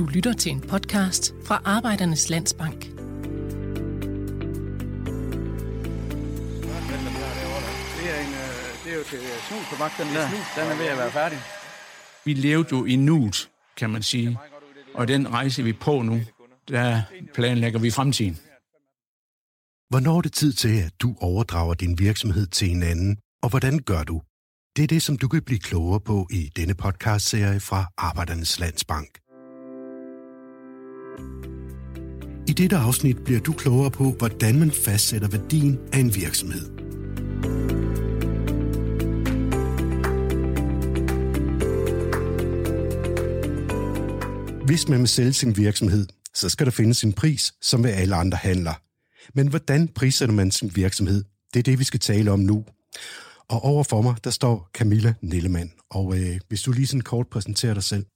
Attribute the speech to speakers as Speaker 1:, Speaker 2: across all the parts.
Speaker 1: Du lytter til en podcast fra Arbejdernes Landsbank.
Speaker 2: Det er, en, øh, det er jo til snus på den der. Den er ved at være færdig.
Speaker 3: Vi levede jo i nuet, kan man sige. Og den rejse, vi er på nu, der planlægger vi fremtiden.
Speaker 4: Hvornår er det tid til, at du overdrager din virksomhed til en anden, og hvordan gør du? Det er det, som du kan blive klogere på i denne podcastserie fra Arbejdernes Landsbank. I dette afsnit bliver du klogere på, hvordan man fastsætter værdien af en virksomhed. Hvis man vil sælge sin virksomhed, så skal der findes en pris, som ved alle andre handler. Men hvordan prissætter man sin virksomhed? Det er det, vi skal tale om nu. Og overfor mig, der står Camilla Nillemann. Og øh, hvis du lige sådan kort præsenterer dig selv.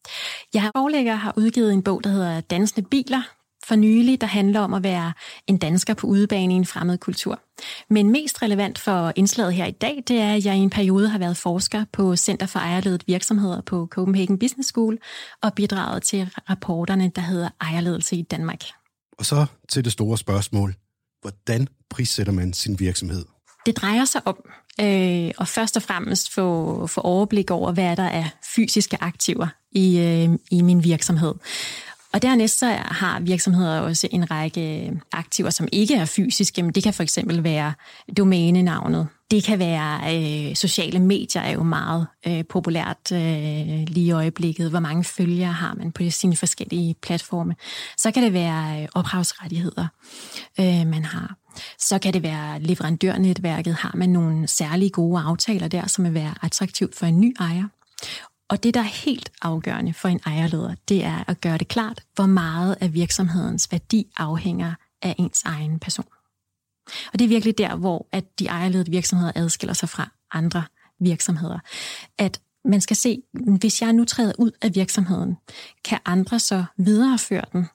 Speaker 5: Jeg forlægger har udgivet en bog, der hedder Dansende Biler, for nylig, der handler om at være en dansker på udebane i en fremmed kultur. Men mest relevant for indslaget her i dag, det er, at jeg i en periode har været forsker på Center for Ejerledet Virksomheder på Copenhagen Business School og bidraget til rapporterne, der hedder Ejerledelse i Danmark.
Speaker 4: Og så til det store spørgsmål. Hvordan prissætter man sin virksomhed?
Speaker 5: Det drejer sig om øh, og først og fremmest få, få overblik over, hvad der er fysiske aktiver i, øh, i min virksomhed. Og dernæst så har virksomheder også en række aktiver, som ikke er fysiske. Men det kan for eksempel være domænenavnet. Det kan være øh, sociale medier er jo meget øh, populært øh, lige i øjeblikket. Hvor mange følgere har man på sine forskellige platforme? Så kan det være øh, ophavsrettigheder, øh, man har. Så kan det være leverandørnetværket. Har man nogle særlige gode aftaler der, som vil være attraktivt for en ny ejer? Og det, der er helt afgørende for en ejerleder, det er at gøre det klart, hvor meget af virksomhedens værdi afhænger af ens egen person. Og det er virkelig der, hvor at de ejerledede virksomheder adskiller sig fra andre virksomheder. At man skal se, hvis jeg nu træder ud af virksomheden, kan andre så videreføre den?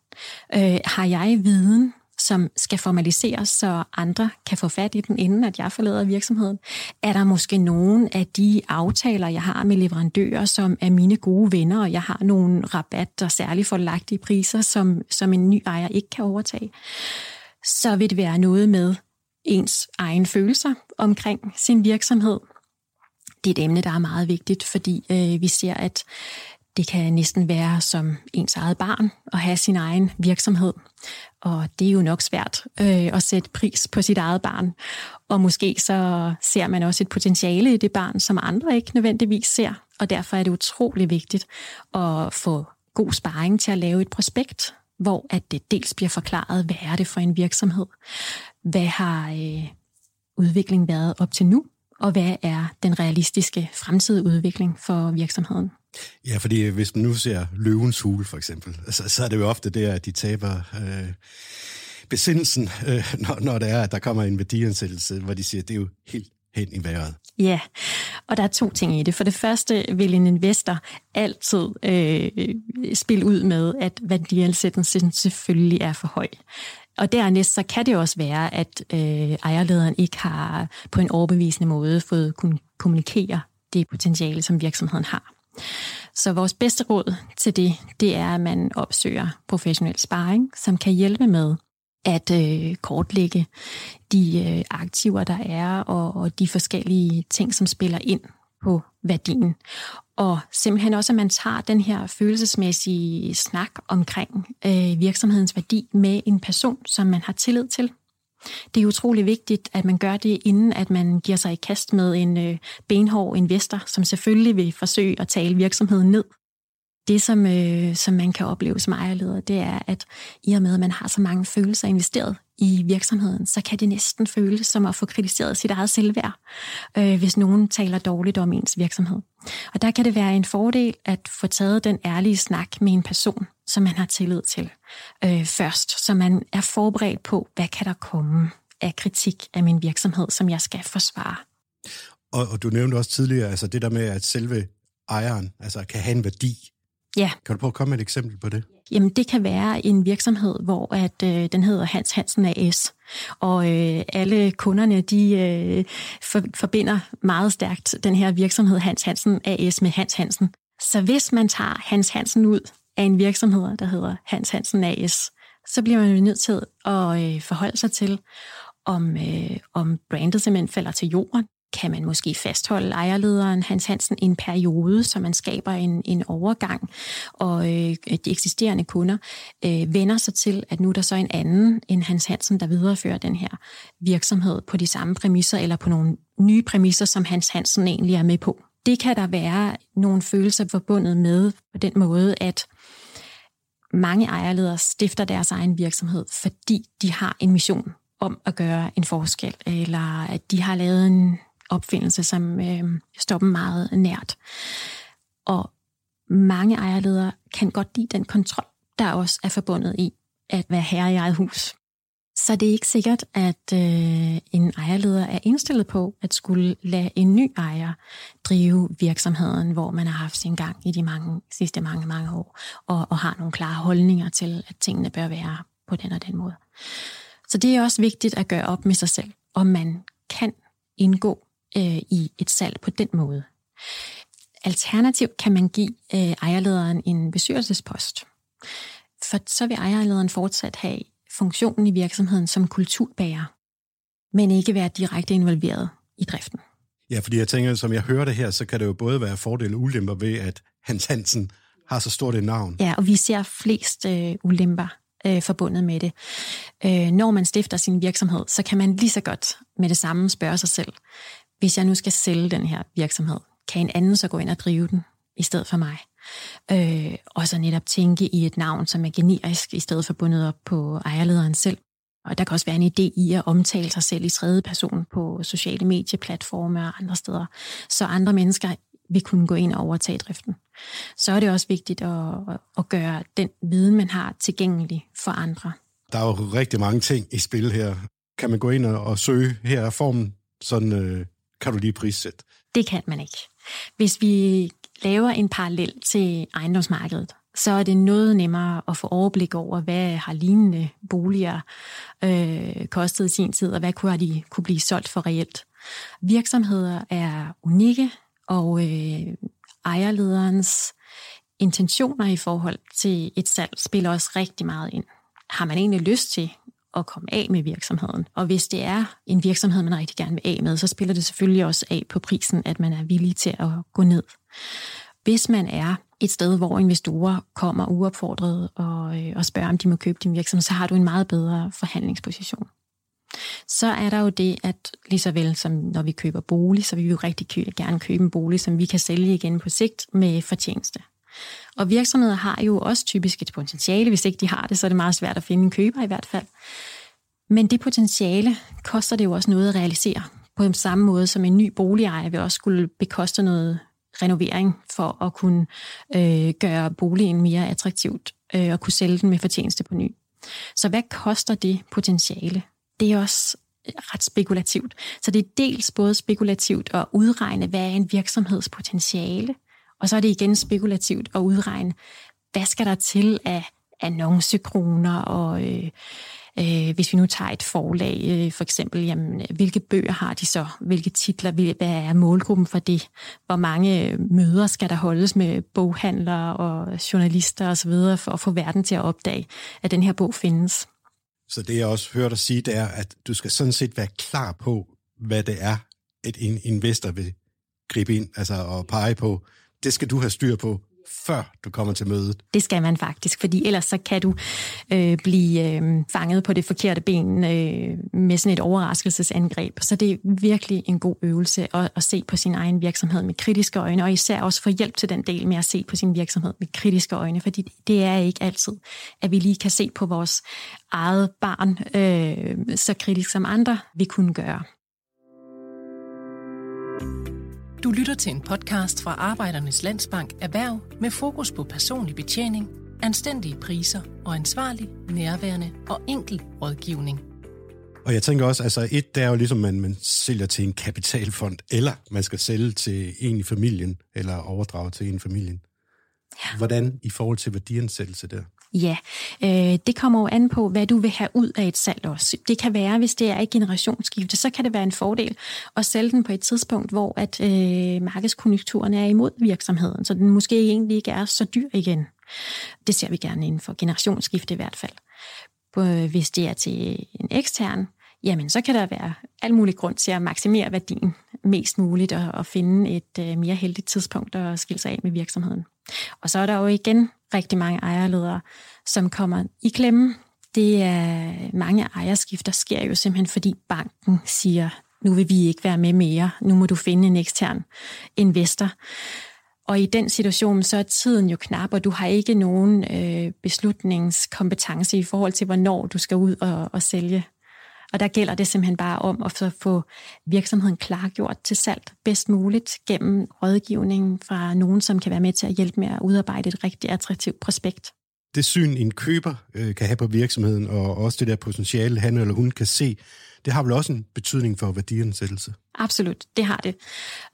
Speaker 5: Øh, har jeg viden som skal formaliseres, så andre kan få fat i den, inden at jeg forlader virksomheden? Er der måske nogen af de aftaler, jeg har med leverandører, som er mine gode venner, og jeg har nogle rabatter, og særligt forlagte priser, som, som en ny ejer ikke kan overtage? Så vil det være noget med ens egen følelser omkring sin virksomhed. Det er et emne, der er meget vigtigt, fordi øh, vi ser, at det kan næsten være som ens eget barn at have sin egen virksomhed. Og det er jo nok svært øh, at sætte pris på sit eget barn. Og måske så ser man også et potentiale i det barn, som andre ikke nødvendigvis ser. Og derfor er det utrolig vigtigt at få god sparring til at lave et prospekt, hvor at det dels bliver forklaret, hvad er det for en virksomhed? Hvad har øh, udviklingen været op til nu? Og hvad er den realistiske fremtidige udvikling for virksomheden?
Speaker 4: Ja, fordi hvis man nu ser løvens hule for eksempel, så, så er det jo ofte det, at de taber øh, besindelsen, øh, når, når det er, at der kommer en værdiansættelse, hvor de siger, at det er jo helt hen i vejret.
Speaker 5: Ja, og der er to ting i det. For det første vil en investor altid øh, spille ud med, at værdiansættelsen selvfølgelig er for høj. Og dernæst så kan det også være, at øh, ejerlederen ikke har på en overbevisende måde fået kunne kommunikere det potentiale, som virksomheden har. Så vores bedste råd til det, det er, at man opsøger professionel sparring, som kan hjælpe med at øh, kortlægge de øh, aktiver, der er, og, og de forskellige ting, som spiller ind på værdien. Og simpelthen også, at man tager den her følelsesmæssige snak omkring øh, virksomhedens værdi med en person, som man har tillid til. Det er utrolig vigtigt, at man gør det, inden at man giver sig i kast med en øh, benhård investor, som selvfølgelig vil forsøge at tale virksomheden ned. Det, som, øh, som man kan opleve som ejerleder, det er, at i og med, at man har så mange følelser investeret i virksomheden, så kan det næsten føles som at få kritiseret sit eget selvværd, øh, hvis nogen taler dårligt om ens virksomhed. Og der kan det være en fordel at få taget den ærlige snak med en person, som man har tillid til øh, først, så man er forberedt på, hvad kan der komme af kritik af min virksomhed, som jeg skal forsvare.
Speaker 4: Og, og du nævnte også tidligere, altså det der med, at selve ejeren altså, kan have en værdi.
Speaker 5: Ja.
Speaker 4: Kan du prøve at komme med et eksempel på det?
Speaker 5: Jamen, det kan være en virksomhed, hvor at øh, den hedder Hans Hansen AS, og øh, alle kunderne, de øh, for, forbinder meget stærkt den her virksomhed Hans Hansen AS med Hans Hansen. Så hvis man tager Hans Hansen ud af en virksomhed, der hedder Hans Hansen AS, så bliver man jo nødt til at øh, forholde sig til, om, øh, om brandet simpelthen falder til jorden. Kan man måske fastholde ejerlederen Hans Hansen en periode, så man skaber en, en overgang, og øh, de eksisterende kunder øh, vender sig til, at nu er der så en anden end Hans Hansen, der viderefører den her virksomhed på de samme præmisser, eller på nogle nye præmisser, som Hans Hansen egentlig er med på. Det kan der være nogle følelser forbundet med på den måde, at mange ejerledere stifter deres egen virksomhed, fordi de har en mission om at gøre en forskel, eller at de har lavet en opfindelse, som øh, står dem meget nært. Og mange ejerledere kan godt lide den kontrol, der også er forbundet i at være herre i eget hus. Så det er ikke sikkert, at øh, en ejerleder er indstillet på at skulle lade en ny ejer drive virksomheden, hvor man har haft sin gang i de mange, sidste mange, mange år, og, og har nogle klare holdninger til, at tingene bør være på den og den måde. Så det er også vigtigt at gøre op med sig selv, om man kan indgå øh, i et salg på den måde. Alternativt kan man give øh, ejerlederen en bestyrelsespost, for så vil ejerlederen fortsat have funktionen i virksomheden som kulturbærer, men ikke være direkte involveret i driften.
Speaker 4: Ja, fordi jeg tænker, som jeg hører det her, så kan det jo både være fordele og ulemper ved, at Hans Hansen har så stort et navn.
Speaker 5: Ja, og vi ser flest øh, ulemper øh, forbundet med det. Øh, når man stifter sin virksomhed, så kan man lige så godt med det samme spørge sig selv, hvis jeg nu skal sælge den her virksomhed, kan en anden så gå ind og drive den i stedet for mig? Øh, og så netop tænke i et navn, som er generisk, i stedet for bundet op på ejerlederen selv. Og der kan også være en idé i at omtale sig selv i tredje person på sociale medieplatforme og andre steder, så andre mennesker vil kunne gå ind og overtage driften. Så er det også vigtigt at, at gøre den viden, man har, tilgængelig for andre.
Speaker 4: Der er jo rigtig mange ting i spil her. Kan man gå ind og, søge her er formen, sådan øh, kan du lige prissætte?
Speaker 5: Det kan man ikke. Hvis vi laver en parallel til ejendomsmarkedet, så er det noget nemmere at få overblik over, hvad har lignende boliger øh, kostet i sin tid, og hvad kunne de kunne blive solgt for reelt. Virksomheder er unikke, og øh, ejerlederens intentioner i forhold til et salg spiller også rigtig meget ind. Har man egentlig lyst til at komme af med virksomheden. Og hvis det er en virksomhed, man rigtig gerne vil af med, så spiller det selvfølgelig også af på prisen, at man er villig til at gå ned. Hvis man er et sted, hvor investorer kommer uopfordret og, øh, og spørger, om de må købe din virksomhed, så har du en meget bedre forhandlingsposition. Så er der jo det, at lige så vel som når vi køber bolig, så vil vi jo rigtig gerne købe en bolig, som vi kan sælge igen på sigt med fortjeneste. Og virksomheder har jo også typisk et potentiale. Hvis ikke de har det, så er det meget svært at finde en køber i hvert fald. Men det potentiale koster det jo også noget at realisere. På den samme måde som en ny boligejer vil også skulle bekoste noget renovering for at kunne øh, gøre boligen mere attraktivt øh, og kunne sælge den med fortjeneste på ny. Så hvad koster det potentiale? Det er også øh, ret spekulativt. Så det er dels både spekulativt at udregne, hvad er en virksomheds potentiale, og så er det igen spekulativt at udregne, hvad skal der til af annoncekroner og øh, øh, hvis vi nu tager et forlag øh, for eksempel, jamen, hvilke bøger har de så? Hvilke titler? Hvad er målgruppen for det? Hvor mange øh, møder skal der holdes med boghandlere og journalister osv. for at få verden til at opdage, at den her bog findes?
Speaker 4: Så det jeg også hører dig sige, det er, at du skal sådan set være klar på, hvad det er, et investor vil gribe ind altså, og pege på det skal du have styr på, før du kommer til mødet.
Speaker 5: Det skal man faktisk, fordi ellers så kan du øh, blive øh, fanget på det forkerte ben øh, med sådan et overraskelsesangreb. Så det er virkelig en god øvelse at, at se på sin egen virksomhed med kritiske øjne, og især også få hjælp til den del med at se på sin virksomhed med kritiske øjne, fordi det er ikke altid, at vi lige kan se på vores eget barn øh, så kritisk som andre vi kunne gøre.
Speaker 1: Du lytter til en podcast fra Arbejdernes Landsbank Erhverv med fokus på personlig betjening, anstændige priser og ansvarlig, nærværende og enkel rådgivning.
Speaker 4: Og jeg tænker også, altså et, det er jo ligesom, man, man sælger til en kapitalfond, eller man skal sælge til en i familien, eller overdrage til en i familien. Ja. Hvordan i forhold til værdiansættelse der?
Speaker 5: Ja, øh, det kommer jo an på, hvad du vil have ud af et salg også. Det kan være, hvis det er et generationsskifte, så kan det være en fordel at sælge den på et tidspunkt, hvor at øh, markedskonjunkturen er imod virksomheden, så den måske egentlig ikke er så dyr igen. Det ser vi gerne inden for generationsskifte i hvert fald. Øh, hvis det er til en ekstern, jamen så kan der være al mulig grund til at maksimere værdien mest muligt og, og finde et øh, mere heldigt tidspunkt at skille sig af med virksomheden. Og så er der jo igen rigtig mange ejerledere, som kommer i klemme. Det er mange ejerskifter sker jo simpelthen, fordi banken siger, nu vil vi ikke være med mere, nu må du finde en ekstern investor. Og i den situation, så er tiden jo knap, og du har ikke nogen øh, beslutningskompetence i forhold til, hvornår du skal ud og, og sælge. Og der gælder det simpelthen bare om at få virksomheden klargjort til salg bedst muligt gennem rådgivning fra nogen, som kan være med til at hjælpe med at udarbejde et rigtig attraktivt prospekt.
Speaker 4: Det syn, en køber øh, kan have på virksomheden, og også det der potentiale, han eller hun kan se, det har vel også en betydning for værdiansættelse?
Speaker 5: Absolut, det har det.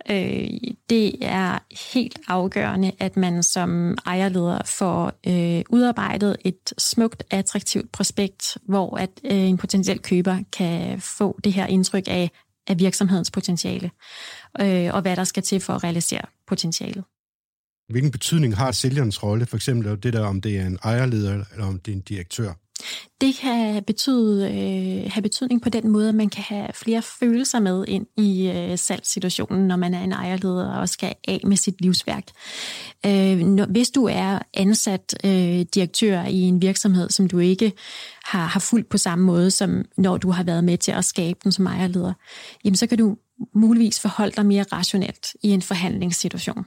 Speaker 5: Øh, det er helt afgørende, at man som ejerleder får øh, udarbejdet et smukt, attraktivt prospekt, hvor at øh, en potentiel køber kan få det her indtryk af, af virksomhedens potentiale, øh, og hvad der skal til for at realisere potentialet.
Speaker 4: Hvilken betydning har sælgerens rolle, for eksempel det der, om det er en ejerleder eller om det er en direktør?
Speaker 5: Det kan betyde, øh, have betydning på den måde, at man kan have flere følelser med ind i øh, salgssituationen, når man er en ejerleder og skal af med sit livsværk. Øh, når, hvis du er ansat øh, direktør i en virksomhed, som du ikke har, har fulgt på samme måde, som når du har været med til at skabe den som ejerleder, jamen så kan du muligvis forholde dig mere rationelt i en forhandlingssituation.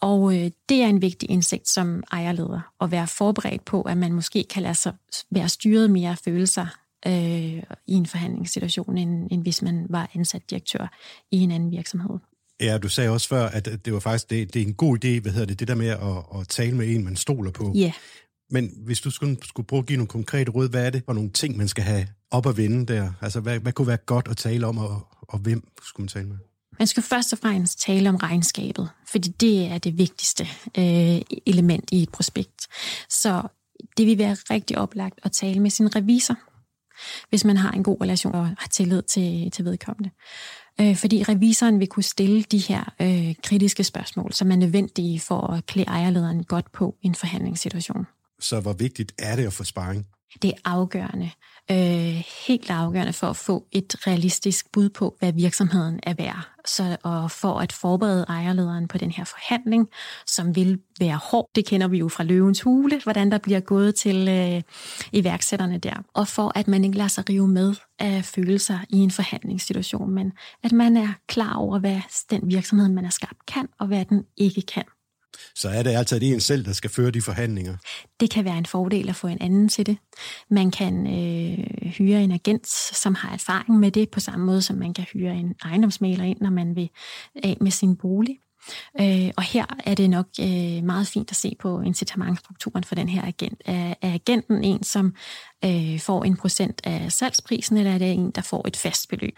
Speaker 5: Og øh, det er en vigtig indsigt som ejerleder, at være forberedt på, at man måske kan lade sig være styret mere af følelser øh, i en forhandlingssituation, end, end hvis man var ansat direktør i en anden virksomhed.
Speaker 4: Ja, du sagde også før, at det var faktisk det, det er en god idé, hvad hedder det, det der med at, at tale med en, man stoler på.
Speaker 5: Ja.
Speaker 4: Men hvis du skulle, skulle prøve at give nogle konkrete råd, hvad er det for nogle ting, man skal have op at vende der? Altså, hvad, hvad kunne være godt at tale om, og, og hvem skulle man tale med?
Speaker 5: Man skal først og fremmest tale om regnskabet, fordi det er det vigtigste øh, element i et prospekt. Så det vil være rigtig oplagt at tale med sin revisor, hvis man har en god relation og har tillid til, til vedkommende. Øh, fordi revisoren vil kunne stille de her øh, kritiske spørgsmål, som er nødvendige for at klæde ejerlederen godt på i en forhandlingssituation.
Speaker 4: Så hvor vigtigt er det at få sparring?
Speaker 5: Det er afgørende øh, helt afgørende for at få et realistisk bud på, hvad virksomheden er værd. Så, og for at forberede ejerlederen på den her forhandling, som vil være hård. Det kender vi jo fra løvens hule, hvordan der bliver gået til øh, iværksætterne der. Og for at man ikke lader sig rive med af følelser i en forhandlingssituation, men at man er klar over, hvad den virksomhed, man er skabt, kan, og hvad den ikke kan
Speaker 4: så er det altid en selv, der skal føre de forhandlinger.
Speaker 5: Det kan være en fordel at få en anden til det. Man kan øh, hyre en agent, som har erfaring med det, på samme måde som man kan hyre en ejendomsmaler ind, når man vil af med sin bolig. Øh, og her er det nok øh, meget fint at se på incitamentstrukturen for den her agent. Er, er agenten en, som øh, får en procent af salgsprisen, eller er det en, der får et fast beløb?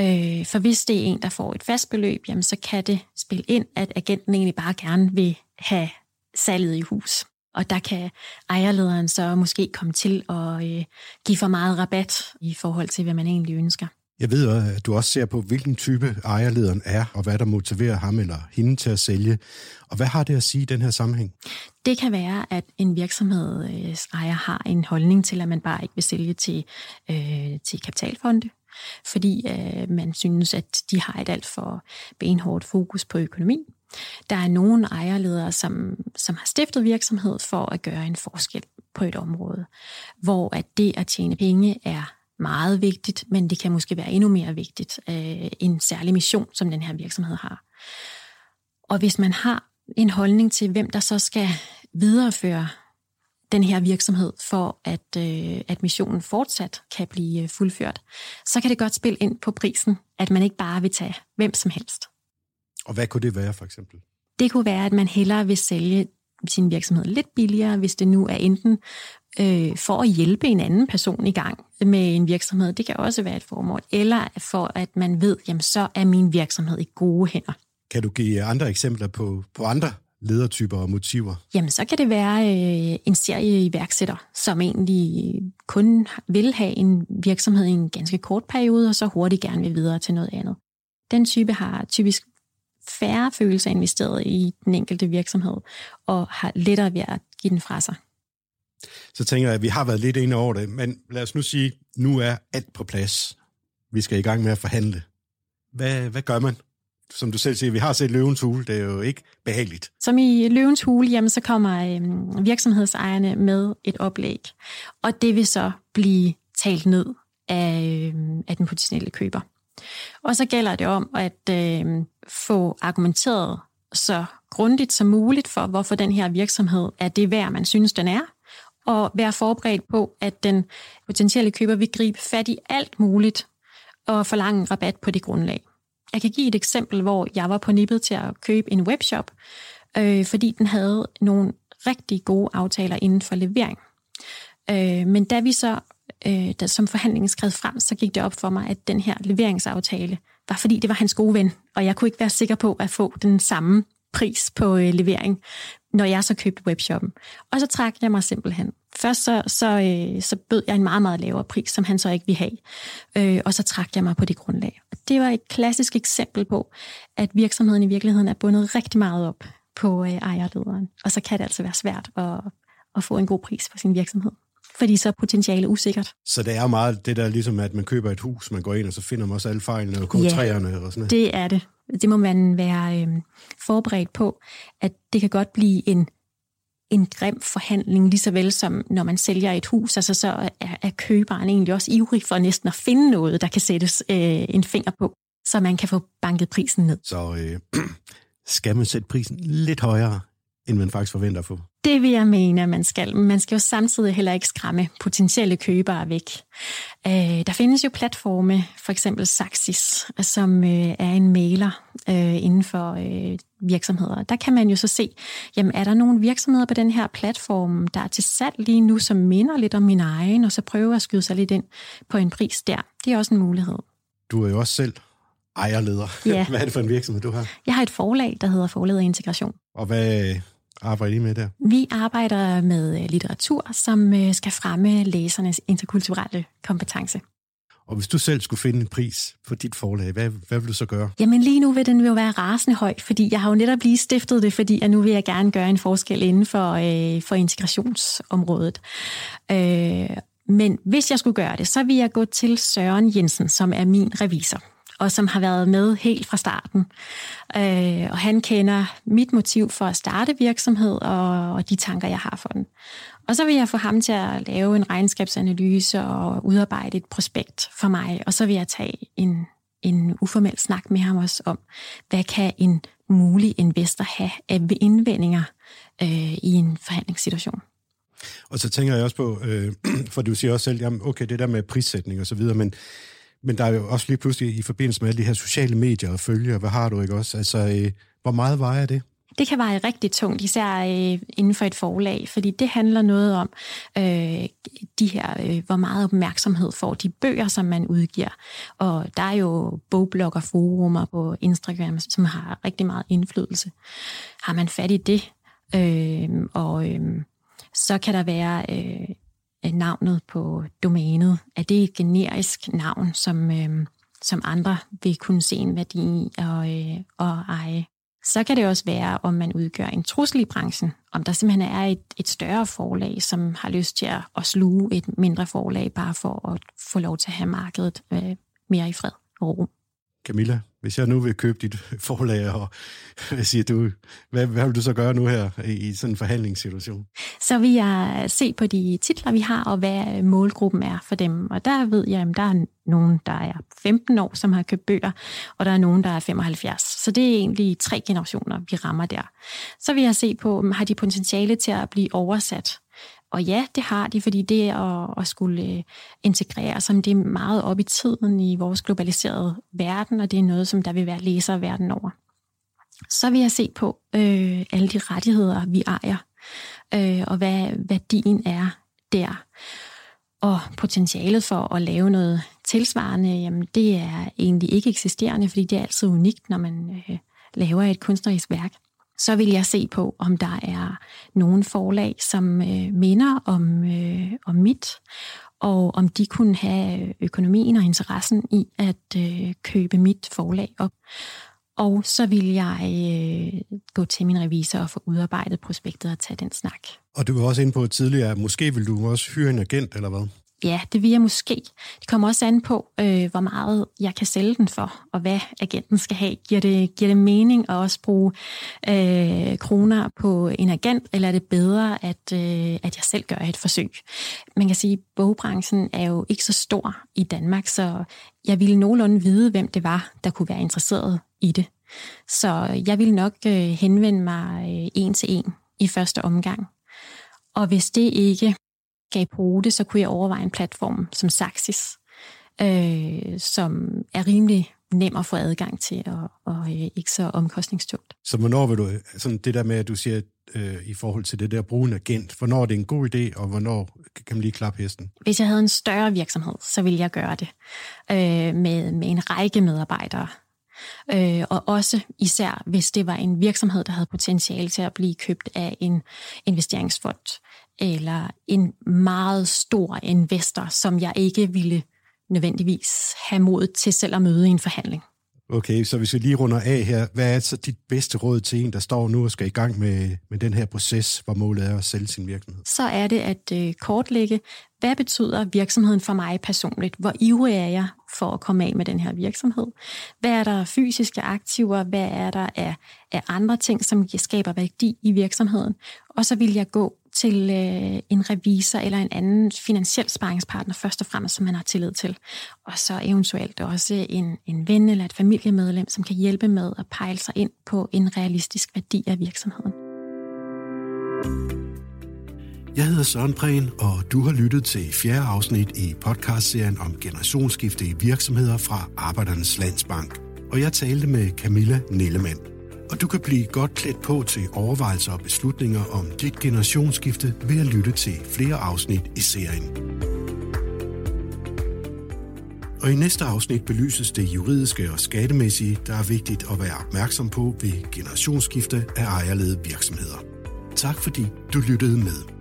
Speaker 5: Øh, for hvis det er en, der får et fast beløb, jamen, så kan det spille ind, at agenten egentlig bare gerne vil have salget i hus. Og der kan ejerlederen så måske komme til at øh, give for meget rabat i forhold til, hvad man egentlig ønsker.
Speaker 4: Jeg ved, øh, at du også ser på, hvilken type ejerlederen er, og hvad der motiverer ham eller hende til at sælge. Og hvad har det at sige i den her sammenhæng?
Speaker 5: Det kan være, at en virksomheds øh, ejer har en holdning til, at man bare ikke vil sælge til, øh, til kapitalfonde, fordi øh, man synes, at de har et alt for benhårdt fokus på økonomi. Der er nogle ejerledere, som, som har stiftet virksomhed for at gøre en forskel på et område, hvor at det at tjene penge er meget vigtigt, men det kan måske være endnu mere vigtigt øh, en særlig mission, som den her virksomhed har. Og hvis man har en holdning til, hvem der så skal videreføre den her virksomhed, for at, øh, at missionen fortsat kan blive øh, fuldført, så kan det godt spille ind på prisen, at man ikke bare vil tage hvem som helst.
Speaker 4: Og hvad kunne det være for eksempel?
Speaker 5: Det kunne være, at man hellere vil sælge sin virksomhed lidt billigere, hvis det nu er enten øh, for at hjælpe en anden person i gang med en virksomhed. Det kan også være et formål. Eller for at man ved, jamen så er min virksomhed i gode hænder.
Speaker 4: Kan du give andre eksempler på, på andre ledertyper og motiver?
Speaker 5: Jamen, så kan det være øh, en serie iværksætter, som egentlig kun vil have en virksomhed i en ganske kort periode, og så hurtigt gerne vil videre til noget andet. Den type har typisk færre følelser investeret i den enkelte virksomhed, og har lettere ved at give den fra sig.
Speaker 4: Så tænker jeg, at vi har været lidt inde over det, men lad os nu sige, nu er alt på plads. Vi skal i gang med at forhandle. Hvad, hvad gør man? Som du selv siger, vi har set løvens hule, det er jo ikke behageligt.
Speaker 5: Som i løvens hule, jamen, så kommer øhm, virksomhedsejerne med et oplæg, og det vil så blive talt ned af, øhm, af den potentielle køber. Og så gælder det om at øh, få argumenteret så grundigt som muligt for, hvorfor den her virksomhed er det værd, man synes, den er, og være forberedt på, at den potentielle køber vil gribe fat i alt muligt og forlange rabat på det grundlag. Jeg kan give et eksempel, hvor jeg var på nippet til at købe en webshop, øh, fordi den havde nogle rigtig gode aftaler inden for levering. Øh, men da vi så øh, da, som forhandlingen skred frem, så gik det op for mig, at den her leveringsaftale var, fordi det var hans gode ven, og jeg kunne ikke være sikker på at få den samme pris på øh, levering, når jeg så købte webshoppen. Og så trak jeg mig simpelthen. Først så, så, øh, så bød jeg en meget, meget lavere pris, som han så ikke ville have. Øh, og så trak jeg mig på det grundlag. Og det var et klassisk eksempel på, at virksomheden i virkeligheden er bundet rigtig meget op på øh, ejerlederen. Og så kan det altså være svært at, at få en god pris for sin virksomhed fordi så er potentialet usikkert.
Speaker 4: Så det er meget det der ligesom, at man køber et hus, man går ind, og så finder man også alle fejlene og K3'erne ja, og sådan noget.
Speaker 5: det er det. Det må man være øh, forberedt på, at det kan godt blive en en grim forhandling, lige så vel som når man sælger et hus, altså så er, er køberen egentlig også ivrig for næsten at finde noget, der kan sættes øh, en finger på, så man kan få banket prisen ned.
Speaker 4: Så øh, skal man sætte prisen lidt højere, end man faktisk forventer at få?
Speaker 5: Det vil jeg mene, at man skal. Man skal jo samtidig heller ikke skræmme potentielle købere væk. Øh, der findes jo platforme, for eksempel Saxis, som øh, er en mailer øh, inden for virksomheder. Der kan man jo så se, jamen er der nogle virksomheder på den her platform, der er til salg lige nu, som minder lidt om min egen, og så prøver at skyde sig lidt ind på en pris der. Det er også en mulighed.
Speaker 4: Du er jo også selv ejerleder. Ja. Hvad er det for en virksomhed, du har?
Speaker 5: Jeg har et forlag, der hedder Forlaget Integration.
Speaker 4: Og hvad, arbejder I med der?
Speaker 5: Vi arbejder med øh, litteratur, som øh, skal fremme læsernes interkulturelle kompetence.
Speaker 4: Og hvis du selv skulle finde en pris for dit forlag, hvad, hvad vil du så gøre?
Speaker 5: Jamen lige nu vil den jo være rasende høj, fordi jeg har jo netop lige stiftet det, fordi at nu vil jeg gerne gøre en forskel inden for, øh, for integrationsområdet. Øh, men hvis jeg skulle gøre det, så vil jeg gå til Søren Jensen, som er min revisor og som har været med helt fra starten. Øh, og han kender mit motiv for at starte virksomhed og, og de tanker, jeg har for den. Og så vil jeg få ham til at lave en regnskabsanalyse og udarbejde et prospekt for mig, og så vil jeg tage en, en uformel snak med ham også om, hvad kan en mulig investor have af indvendinger øh, i en forhandlingssituation.
Speaker 4: Og så tænker jeg også på, øh, for du siger også selv, jamen, okay, det der med prissætning og så videre, men men der er jo også lige pludselig i forbindelse med alle de her sociale medier og følger, hvad har du ikke også? Altså, øh, hvor meget vejer det?
Speaker 5: Det kan veje rigtig tungt, især øh, inden for et forlag, fordi det handler noget om øh, de her, øh, hvor meget opmærksomhed får de bøger, som man udgiver. Og der er jo bogblogger, forumer på Instagram, som har rigtig meget indflydelse. Har man fat i det, øh, og øh, så kan der være øh, navnet på domænet. Er det et generisk navn, som, øh, som andre vil kunne se en værdi i og, øh, og eje? Så kan det også være, om man udgør en trussel i branchen. Om der simpelthen er et, et større forlag, som har lyst til at, at sluge et mindre forlag, bare for at få lov til at have markedet øh, mere i fred og ro.
Speaker 4: Camilla, hvis jeg nu vil købe dit forlag, og hvad siger du, hvad, hvad vil du så gøre nu her i sådan en forhandlingssituation?
Speaker 5: Så vil jeg se på de titler, vi har, og hvad målgruppen er for dem. Og der ved jeg, at der er nogen, der er 15 år, som har købt bøger, og der er nogen, der er 75. Så det er egentlig tre generationer, vi rammer der. Så vil jeg se på, har de potentiale til at blive oversat og ja, det har de, fordi det at, at skulle øh, integrere som det er meget op i tiden i vores globaliserede verden, og det er noget, som der vil være læsere verden over. Så vil jeg se på øh, alle de rettigheder, vi ejer, øh, og hvad værdien er der. Og potentialet for at lave noget tilsvarende, jamen det er egentlig ikke eksisterende, fordi det er altid unikt, når man øh, laver et kunstnerisk værk så vil jeg se på, om der er nogle forlag, som øh, minder om, øh, om mit, og om de kunne have økonomien og interessen i at øh, købe mit forlag op. Og så vil jeg øh, gå til min revisor og få udarbejdet prospektet og tage den snak.
Speaker 4: Og du var også inde på tidligere, måske vil du også hyre en agent, eller hvad?
Speaker 5: Ja, det vil jeg måske. Det kommer også an på, øh, hvor meget jeg kan sælge den for, og hvad agenten skal have. Giver det, giver det mening at også bruge øh, kroner på en agent, eller er det bedre, at, øh, at jeg selv gør et forsøg? Man kan sige, at bogbranchen er jo ikke så stor i Danmark, så jeg ville nogenlunde vide, hvem det var, der kunne være interesseret i det. Så jeg vil nok øh, henvende mig øh, en til en i første omgang. Og hvis det ikke gav bruge det, så kunne jeg overveje en platform som Saxis, øh, som er rimelig nem at få adgang til, og, og øh, ikke så omkostningstungt.
Speaker 4: Så hvornår vil du, sådan det der med, at du siger, øh, i forhold til det der bruge en agent, hvornår er det en god idé, og hvornår kan man lige klappe hesten?
Speaker 5: Hvis jeg havde en større virksomhed, så ville jeg gøre det øh, med, med en række medarbejdere. Øh, og også især, hvis det var en virksomhed, der havde potentiale til at blive købt af en investeringsfond, eller en meget stor investor, som jeg ikke ville nødvendigvis have mod til selv at møde i en forhandling.
Speaker 4: Okay, så hvis vi lige runder af her, hvad er så dit bedste råd til en, der står nu og skal i gang med, med den her proces, hvor målet er at sælge sin virksomhed?
Speaker 5: Så er det at øh, kortlægge, hvad betyder virksomheden for mig personligt? Hvor ivrig er jeg for at komme af med den her virksomhed? Hvad er der fysiske aktiver? Hvad er der af, af andre ting, som skaber værdi i virksomheden? Og så vil jeg gå til øh, en revisor eller en anden finansiel sparringspartner, først og fremmest, som man har tillid til. Og så eventuelt også en, en ven eller et familiemedlem, som kan hjælpe med at pejle sig ind på en realistisk værdi af virksomheden.
Speaker 4: Jeg hedder Søren Prehn, og du har lyttet til fjerde afsnit i podcastserien om generationsskifte i virksomheder fra Arbejdernes Landsbank. Og jeg talte med Camilla Nellemann og du kan blive godt klædt på til overvejelser og beslutninger om dit generationsskifte ved at lytte til flere afsnit i serien. Og i næste afsnit belyses det juridiske og skattemæssige, der er vigtigt at være opmærksom på ved generationsskifte af ejerledede virksomheder. Tak fordi du lyttede med.